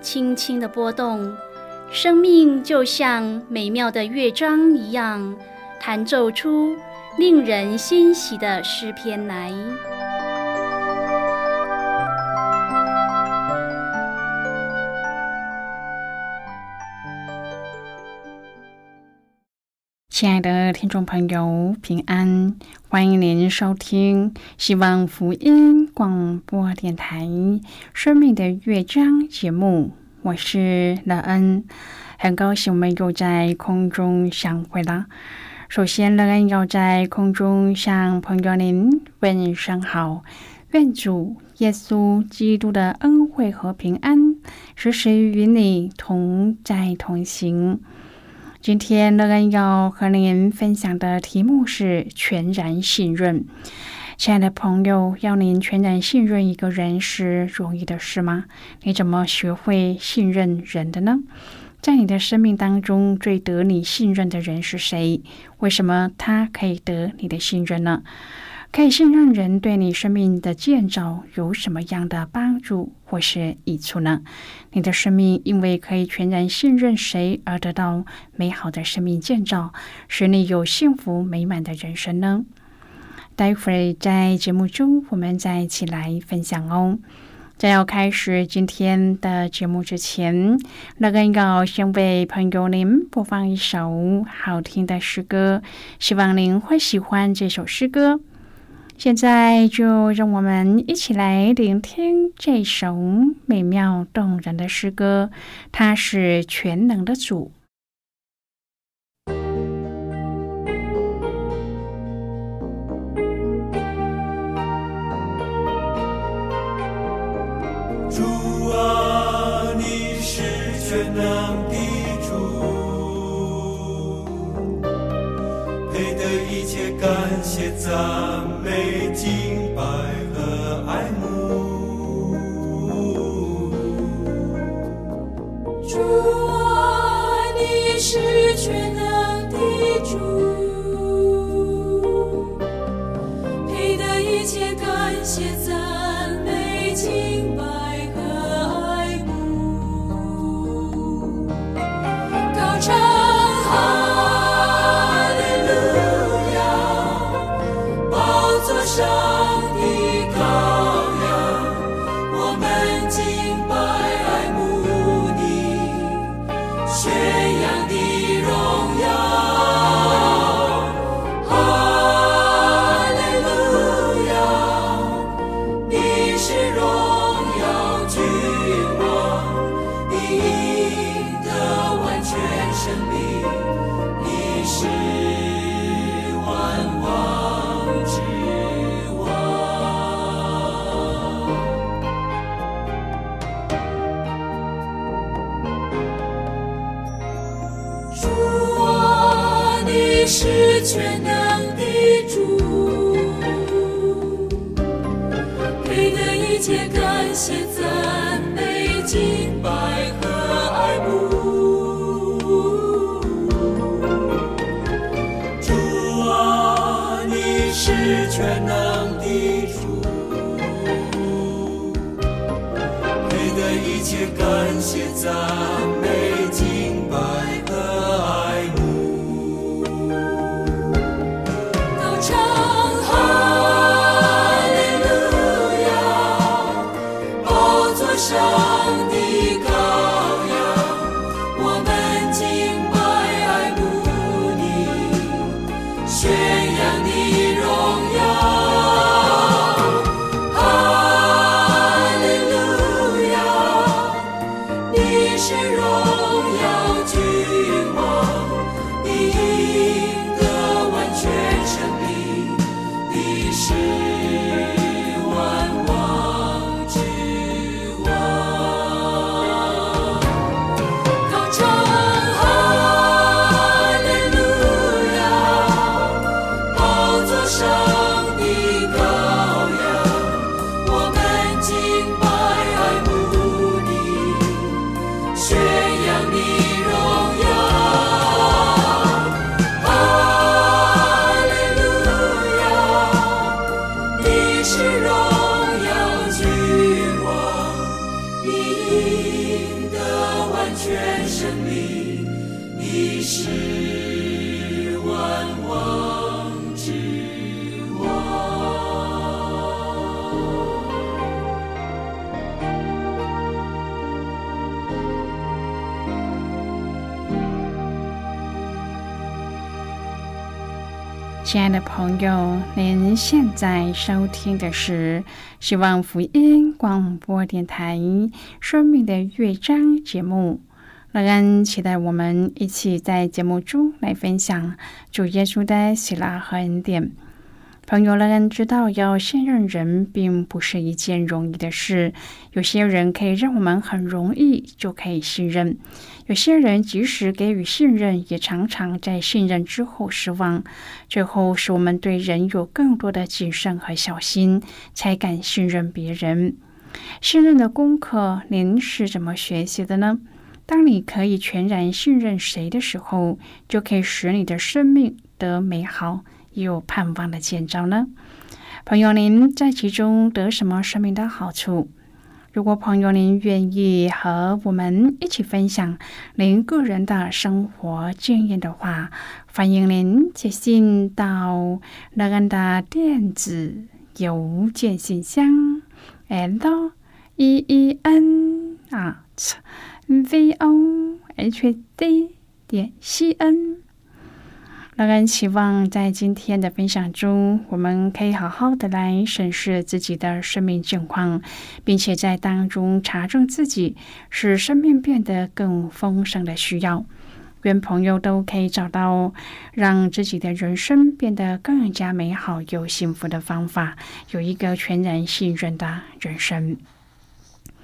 轻轻的波动，生命就像美妙的乐章一样，弹奏出令人欣喜的诗篇来。亲爱的听众朋友，平安！欢迎您收听希望福音广播电台《生命的乐章》节目，我是乐恩，很高兴我们又在空中相会了。首先，乐恩要在空中向朋友您问声好，愿主耶稣基督的恩惠和平安时时与你同在同行。今天乐恩要和您分享的题目是全然信任。亲爱的朋友，要您全然信任一个人是容易的事吗？你怎么学会信任人的呢？在你的生命当中，最得你信任的人是谁？为什么他可以得你的信任呢？可以信任人对你生命的建造有什么样的帮助或是益处呢？你的生命因为可以全然信任谁而得到美好的生命建造，使你有幸福美满的人生呢？待会儿在节目中我们再一起来分享哦。在要开始今天的节目之前，那个要先为朋友您播放一首好听的诗歌，希望您会喜欢这首诗歌。现在就让我们一起来聆听这首美妙动人的诗歌。它是全能的主。主啊，你是全能的主，配得一切感谢赞美。salvação. 荣耀局光你赢得完全胜利你是亲爱的朋友，您现在收听的是希望福音广播电台《生命的乐章》节目。乐恩期待我们一起在节目中来分享主耶稣的喜乐和恩典。朋友，乐恩知道要信任人并不是一件容易的事。有些人可以让我们很容易就可以信任，有些人即使给予信任，也常常在信任之后失望。最后，使我们对人有更多的谨慎和小心，才敢信任别人。信任的功课，您是怎么学习的呢？当你可以全然信任谁的时候，就可以使你的生命得美好。有盼望的建造呢，朋友，您在其中得什么生命的好处？如果朋友您愿意和我们一起分享您个人的生活经验的话，欢迎您写信到乐安的电子邮件信箱：l e e n at v o h d 点 c n。乐恩期望在今天的分享中，我们可以好好的来审视自己的生命境况，并且在当中查证自己使生命变得更丰盛的需要。愿朋友都可以找到让自己的人生变得更加美好又幸福的方法，有一个全然信任的人生。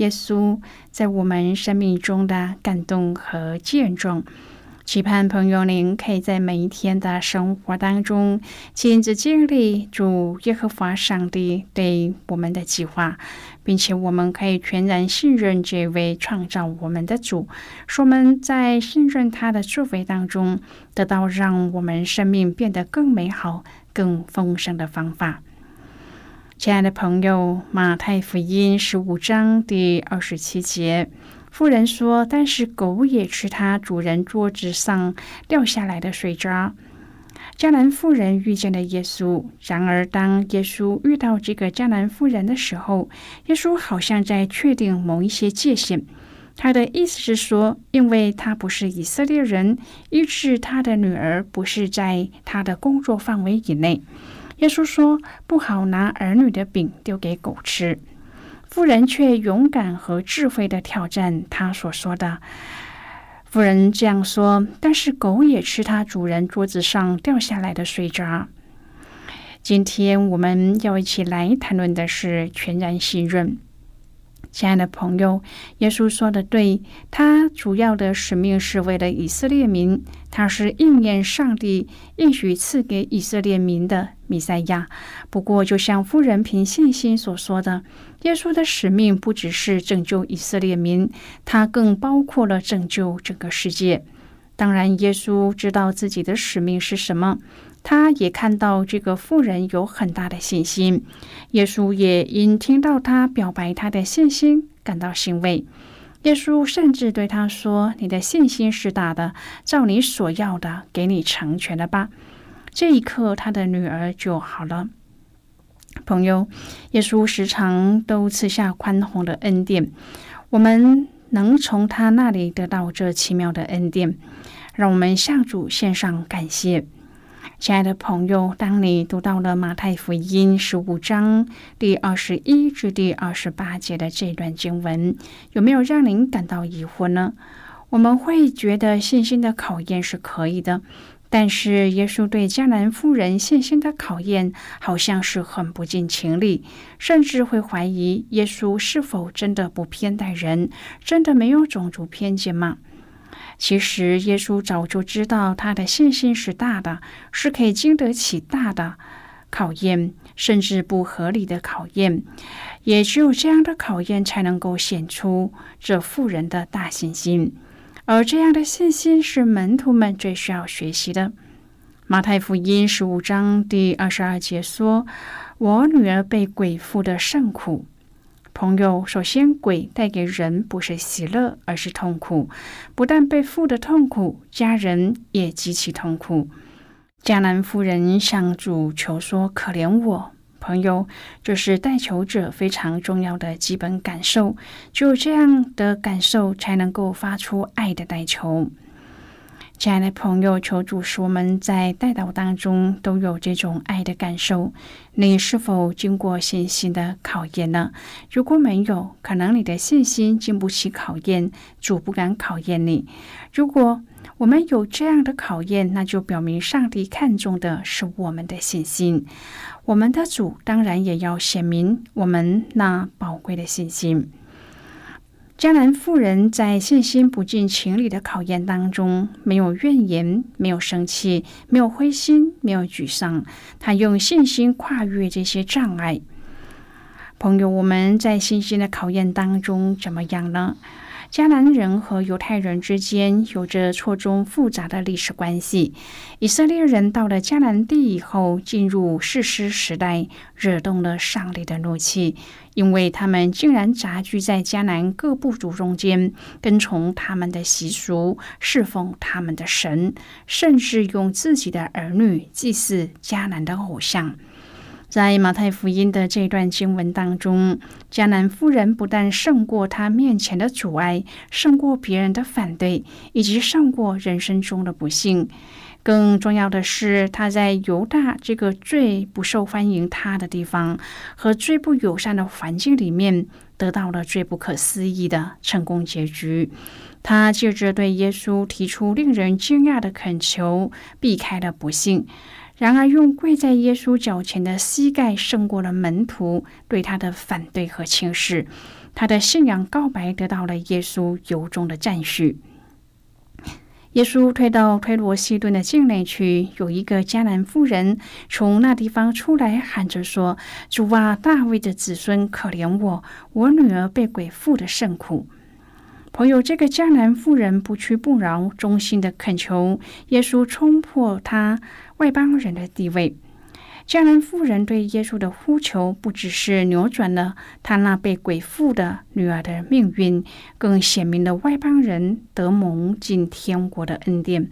耶稣在我们生命中的感动和见证，期盼朋友您可以在每一天的生活当中亲自经历主耶和华上帝对我们的计划，并且我们可以全然信任这位创造我们的主，说我们在信任他的作为当中得到让我们生命变得更美好、更丰盛的方法。亲爱的朋友，《马太福音》十五章第二十七节，妇人说：“但是狗也吃它主人桌子上掉下来的水渣。”迦南妇人遇见了耶稣。然而，当耶稣遇到这个迦南妇人的时候，耶稣好像在确定某一些界限。他的意思是说，因为他不是以色列人，于是他的女儿不是在他的工作范围以内。耶稣说：“不好拿儿女的饼丢给狗吃。”妇人却勇敢和智慧的挑战他所说的。妇人这样说：“但是狗也吃它主人桌子上掉下来的碎渣。”今天我们要一起来谈论的是全然信任。亲爱的朋友，耶稣说的对，他主要的使命是为了以色列民，他是应验上帝应许赐给以色列民的弥赛亚。不过，就像夫人凭信心所说的，耶稣的使命不只是拯救以色列民，他更包括了拯救整个世界。当然，耶稣知道自己的使命是什么。他也看到这个妇人有很大的信心，耶稣也因听到他表白他的信心感到欣慰。耶稣甚至对他说：“你的信心是大的，照你所要的，给你成全了吧。”这一刻，他的女儿就好了。朋友，耶稣时常都赐下宽宏的恩典，我们能从他那里得到这奇妙的恩典，让我们向主献上感谢。亲爱的朋友，当你读到了马太福音十五章第二十一至第二十八节的这段经文，有没有让您感到疑惑呢？我们会觉得信心的考验是可以的，但是耶稣对迦南妇人信心的考验好像是很不近情理，甚至会怀疑耶稣是否真的不偏待人，真的没有种族偏见吗？其实耶稣早就知道他的信心是大的，是可以经得起大的考验，甚至不合理的考验。也只有这样的考验，才能够显出这富人的大信心。而这样的信心是门徒们最需要学习的。马太福音十五章第二十二节说：“我女儿被鬼附的甚苦。”朋友，首先，鬼带给人不是喜乐，而是痛苦。不但被负的痛苦，家人也极其痛苦。迦南夫人向主求说：“可怜我。”朋友，这是代求者非常重要的基本感受。只有这样的感受，才能够发出爱的代求。亲爱的朋友，求主使我们在代祷当中都有这种爱的感受。你是否经过信心的考验呢？如果没有，可能你的信心经不起考验，主不敢考验你。如果我们有这样的考验，那就表明上帝看重的是我们的信心。我们的主当然也要显明我们那宝贵的信心。迦南妇人在信心不尽情理的考验当中，没有怨言，没有生气，没有灰心，没有沮丧。她用信心跨越这些障碍。朋友，我们在信心的考验当中怎么样呢？迦南人和犹太人之间有着错综复杂的历史关系。以色列人到了迦南地以后，进入士师时代，惹动了上帝的怒气，因为他们竟然杂居在迦南各部族中间，跟从他们的习俗，侍奉他们的神，甚至用自己的儿女祭祀迦南的偶像。在马太福音的这段经文当中，迦南夫人不但胜过她面前的阻碍，胜过别人的反对，以及胜过人生中的不幸。更重要的是，她在犹大这个最不受欢迎她的地方和最不友善的环境里面，得到了最不可思议的成功结局。她借着对耶稣提出令人惊讶的恳求，避开了不幸。然而，用跪在耶稣脚前的膝盖胜过了门徒对他的反对和轻视。他的信仰告白得到了耶稣由衷的赞许。耶稣退到推罗西顿的境内去，有一个迦南妇人从那地方出来，喊着说：“主啊，大卫的子孙，可怜我，我女儿被鬼附的甚苦。”朋友，这个迦南妇人不屈不挠，衷心的恳求耶稣冲破他外邦人的地位。迦南妇人对耶稣的呼求，不只是扭转了她那被鬼附的女儿的命运，更显明了外邦人得蒙进天国的恩典。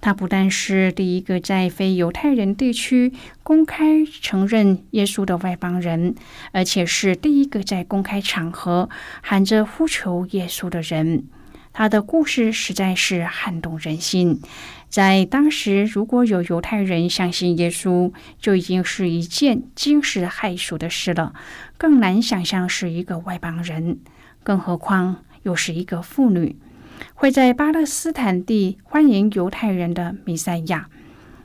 他不但是第一个在非犹太人地区公开承认耶稣的外邦人，而且是第一个在公开场合喊着呼求耶稣的人。他的故事实在是撼动人心。在当时，如果有犹太人相信耶稣，就已经是一件惊世骇俗的事了，更难想象是一个外邦人，更何况又是一个妇女。会在巴勒斯坦地欢迎犹太人的弥赛亚，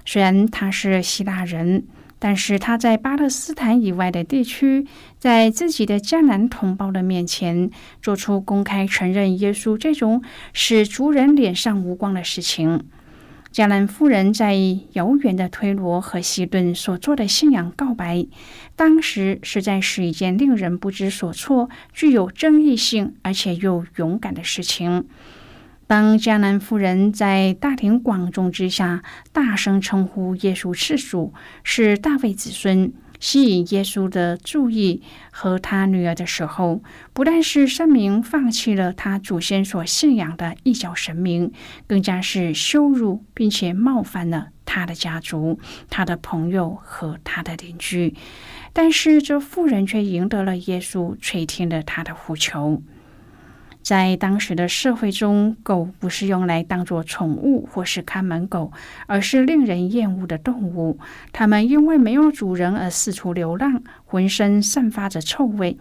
虽然他是希腊人，但是他在巴勒斯坦以外的地区，在自己的迦南同胞的面前，做出公开承认耶稣这种使族人脸上无光的事情。迦南夫人在遥远的推罗和西顿所做的信仰告白，当时实在是一件令人不知所措、具有争议性而且又勇敢的事情。当迦南夫人在大庭广众之下大声称呼耶稣是主，是大卫子孙，吸引耶稣的注意和他女儿的时候，不但是声明放弃了他祖先所信仰的一角神明，更加是羞辱并且冒犯了他的家族、他的朋友和他的邻居。但是这妇人却赢得了耶稣垂听了他的呼求。在当时的社会中，狗不是用来当做宠物或是看门狗，而是令人厌恶的动物。它们因为没有主人而四处流浪，浑身散发着臭味；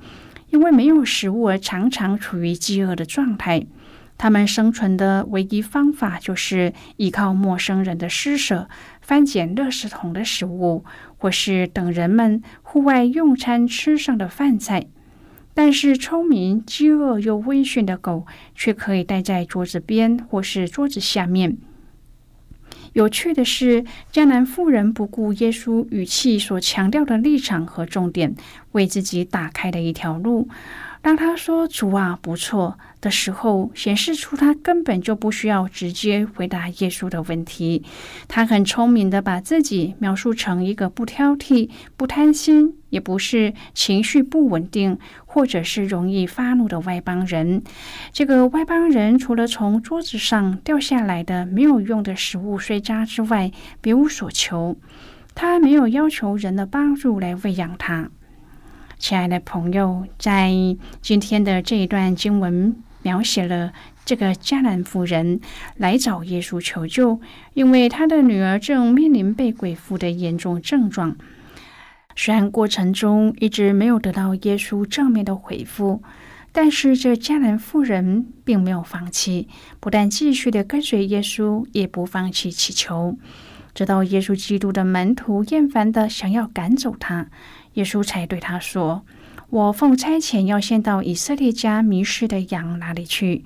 因为没有食物而常常处于饥饿的状态。它们生存的唯一方法就是依靠陌生人的施舍，翻捡垃圾桶的食物，或是等人们户外用餐吃剩的饭菜。但是聪明、饥饿又温驯的狗，却可以待在桌子边或是桌子下面。有趣的是，迦南妇人不顾耶稣语气所强调的立场和重点，为自己打开了一条路。当他说“主啊，不错”的时候，显示出他根本就不需要直接回答耶稣的问题。他很聪明的把自己描述成一个不挑剔、不贪心，也不是情绪不稳定，或者是容易发怒的外邦人。这个外邦人除了从桌子上掉下来的没有用的食物碎渣之外，别无所求。他没有要求人的帮助来喂养他。亲爱的朋友，在今天的这一段经文描写了这个迦南妇人来找耶稣求救，因为她的女儿正面临被鬼附的严重症状。虽然过程中一直没有得到耶稣正面的回复，但是这迦南妇人并没有放弃，不但继续的跟随耶稣，也不放弃祈求，直到耶稣基督的门徒厌烦的想要赶走他。耶稣才对他说：“我奉差遣要先到以色列家迷失的羊哪里去？”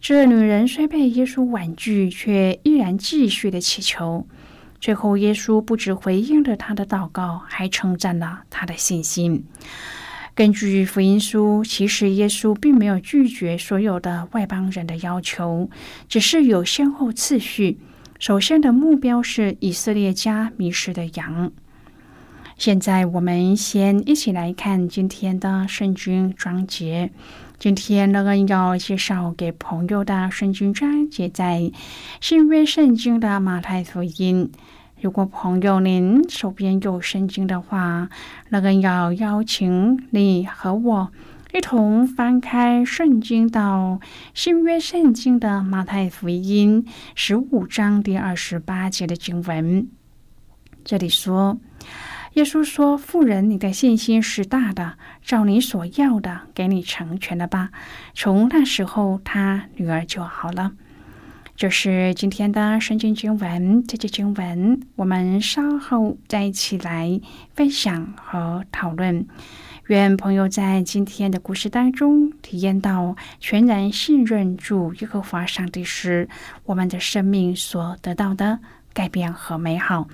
这女人虽被耶稣婉拒，却依然继续的祈求。最后，耶稣不止回应了他的祷告，还称赞了他的信心。根据福音书，其实耶稣并没有拒绝所有的外邦人的要求，只是有先后次序。首先的目标是以色列家迷失的羊。现在我们先一起来看今天的圣经章节。今天乐恩要介绍给朋友的圣经章节在新约圣经的马太福音。如果朋友您手边有圣经的话，乐恩要邀请你和我一同翻开圣经到新约圣经的马太福音十五章第二十八节的经文。这里说。耶稣说：“妇人，你的信心是大的，照你所要的，给你成全了吧。”从那时候，他女儿就好了。这是今天的圣经经文。这节经文，我们稍后再一起来分享和讨论。愿朋友在今天的故事当中体验到全然信任主耶和华上帝时，我们的生命所得到的改变和美好。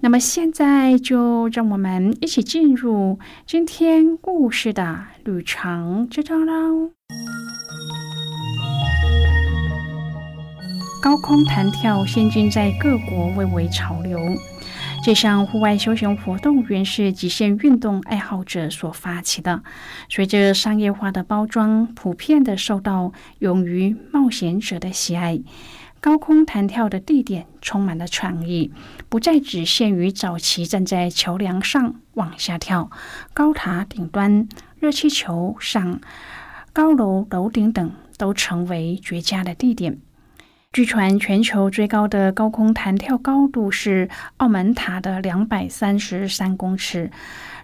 那么现在就让我们一起进入今天故事的旅程之中喽。高空弹跳现今在各国蔚为潮流。这项户外休闲活动原是极限运动爱好者所发起的，随着商业化的包装，普遍的受到勇于冒险者的喜爱。高空弹跳的地点充满了创意，不再只限于早期站在桥梁上往下跳、高塔顶端、热气球上、高楼楼顶等，都成为绝佳的地点。据传，全球最高的高空弹跳高度是澳门塔的两百三十三公尺。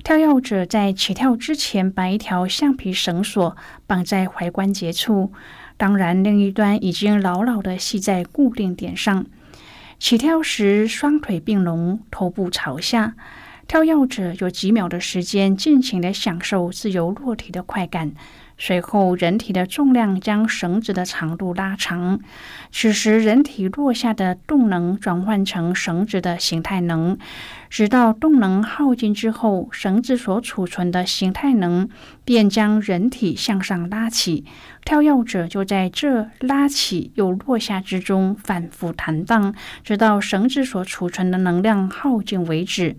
跳跃者在起跳之前，把一条橡皮绳索绑在踝关节处。当然，另一端已经牢牢地系在固定点上。起跳时，双腿并拢，头部朝下。跳跃者有几秒的时间，尽情地享受自由落体的快感。随后，人体的重量将绳子的长度拉长。此时，人体落下的动能转换成绳子的形态能，直到动能耗尽之后，绳子所储存的形态能便将人体向上拉起。跳跃者就在这拉起又落下之中反复弹荡，直到绳子所储存的能量耗尽为止。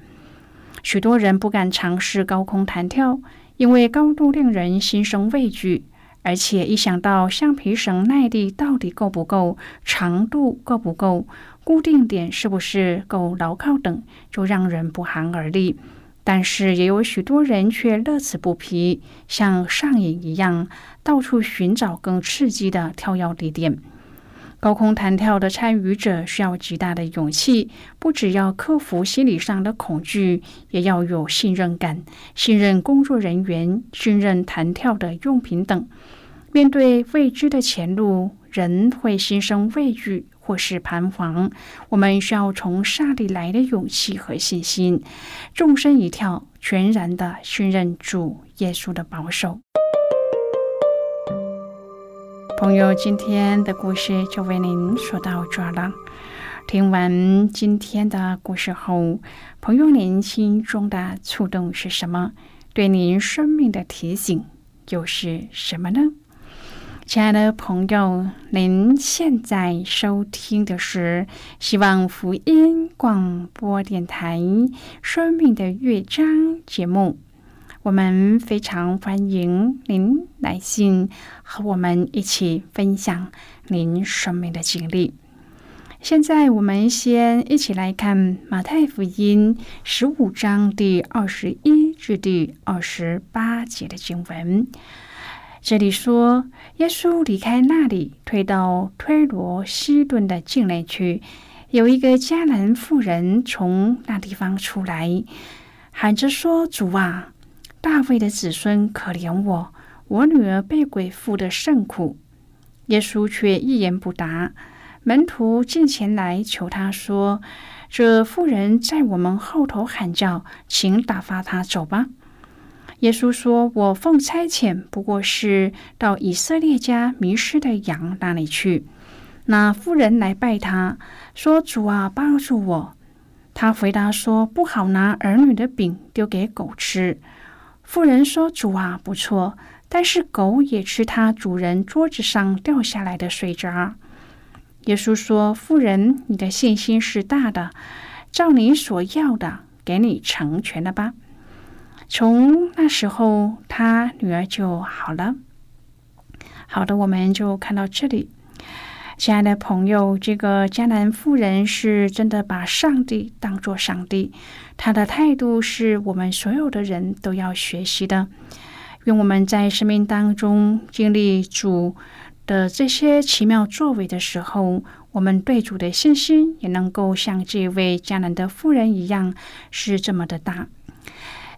许多人不敢尝试高空弹跳。因为高度令人心生畏惧，而且一想到橡皮绳耐力到底够不够、长度够不够、固定点是不是够牢靠等，就让人不寒而栗。但是也有许多人却乐此不疲，像上瘾一样，到处寻找更刺激的跳跃地点。高空弹跳的参与者需要极大的勇气，不只要克服心理上的恐惧，也要有信任感，信任工作人员，信任弹跳的用品等。面对未知的前路，人会心生畏惧或是彷徨。我们需要从上帝来的勇气和信心，纵身一跳，全然的信任主耶稣的保守。朋友，今天的故事就为您说到这了。听完今天的故事后，朋友您心中的触动是什么？对您生命的提醒又是什么呢？亲爱的朋友，您现在收听的是希望福音广播电台《生命的乐章》节目。我们非常欢迎您来信和我们一起分享您生命的经历。现在，我们先一起来看马太福音十五章第二十一至第二十八节的经文。这里说，耶稣离开那里，退到推罗西顿的境内去。有一个迦南妇人从那地方出来，喊着说：“主啊，大卫的子孙，可怜我，我女儿被鬼附的甚苦。”耶稣却一言不答。门徒进前来求他说：“这妇人在我们后头喊叫，请打发她走吧。”耶稣说：“我奉差遣，不过是到以色列家迷失的羊那里去。”那妇人来拜他，说：“主啊，帮助我。”他回答说：“不好拿儿女的饼丢给狗吃。”妇人说：“主啊，不错，但是狗也吃它主人桌子上掉下来的水渣。”耶稣说：“妇人，你的信心是大的，照你所要的，给你成全了吧。”从那时候，他女儿就好了。好的，我们就看到这里，亲爱的朋友，这个迦南妇人是真的把上帝当作上帝，她的态度是我们所有的人都要学习的。愿我们在生命当中经历主的这些奇妙作为的时候，我们对主的信心也能够像这位迦南的妇人一样，是这么的大。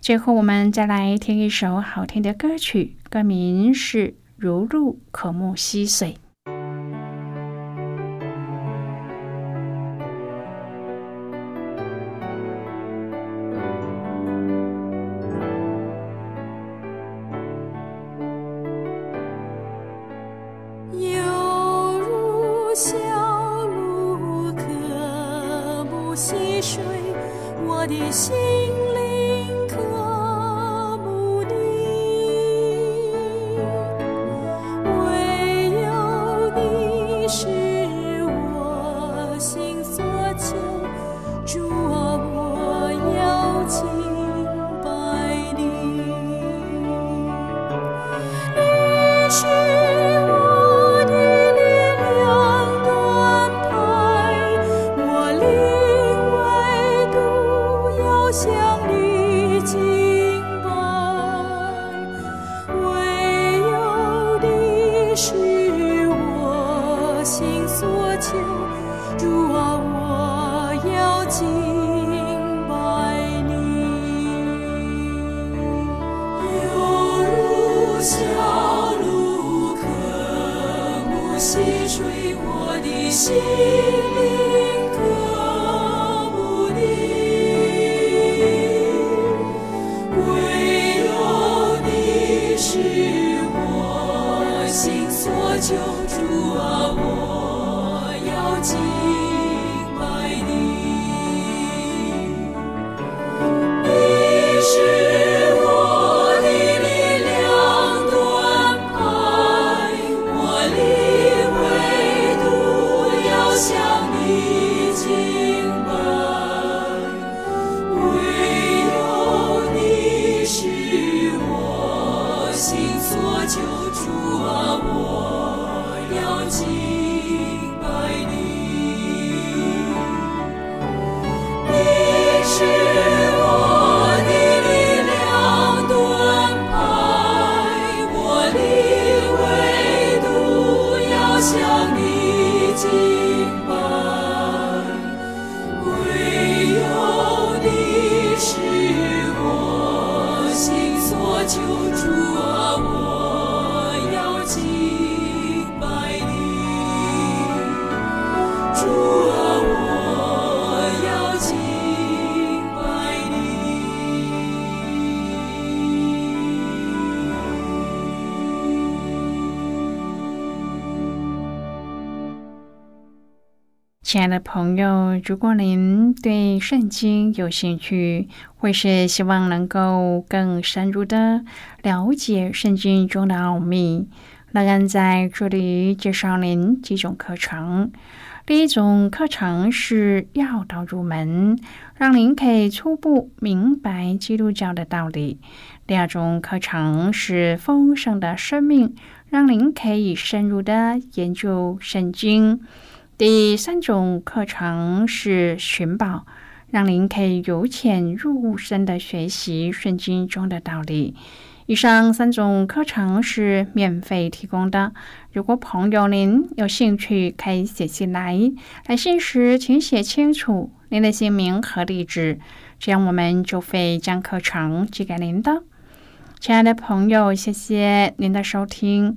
最后，我们再来听一首好听的歌曲，歌名是《如露可沐溪水》。犹如小鹿可沐溪水，我的心灵我亲爱的朋友，如果您对圣经有兴趣，或是希望能够更深入的了解圣经中的奥秘，乐恩在这里介绍您几种课程。第一种课程是要道入门，让您可以初步明白基督教的道理；第二种课程是丰盛的生命，让您可以深入的研究圣经。第三种课程是寻宝，让您可以由浅入深的学习圣经中的道理。以上三种课程是免费提供的。如果朋友您有兴趣，可以写信来。来信时请写清楚您的姓名和地址，这样我们就会将课程寄给您的。亲爱的朋友，谢谢您的收听。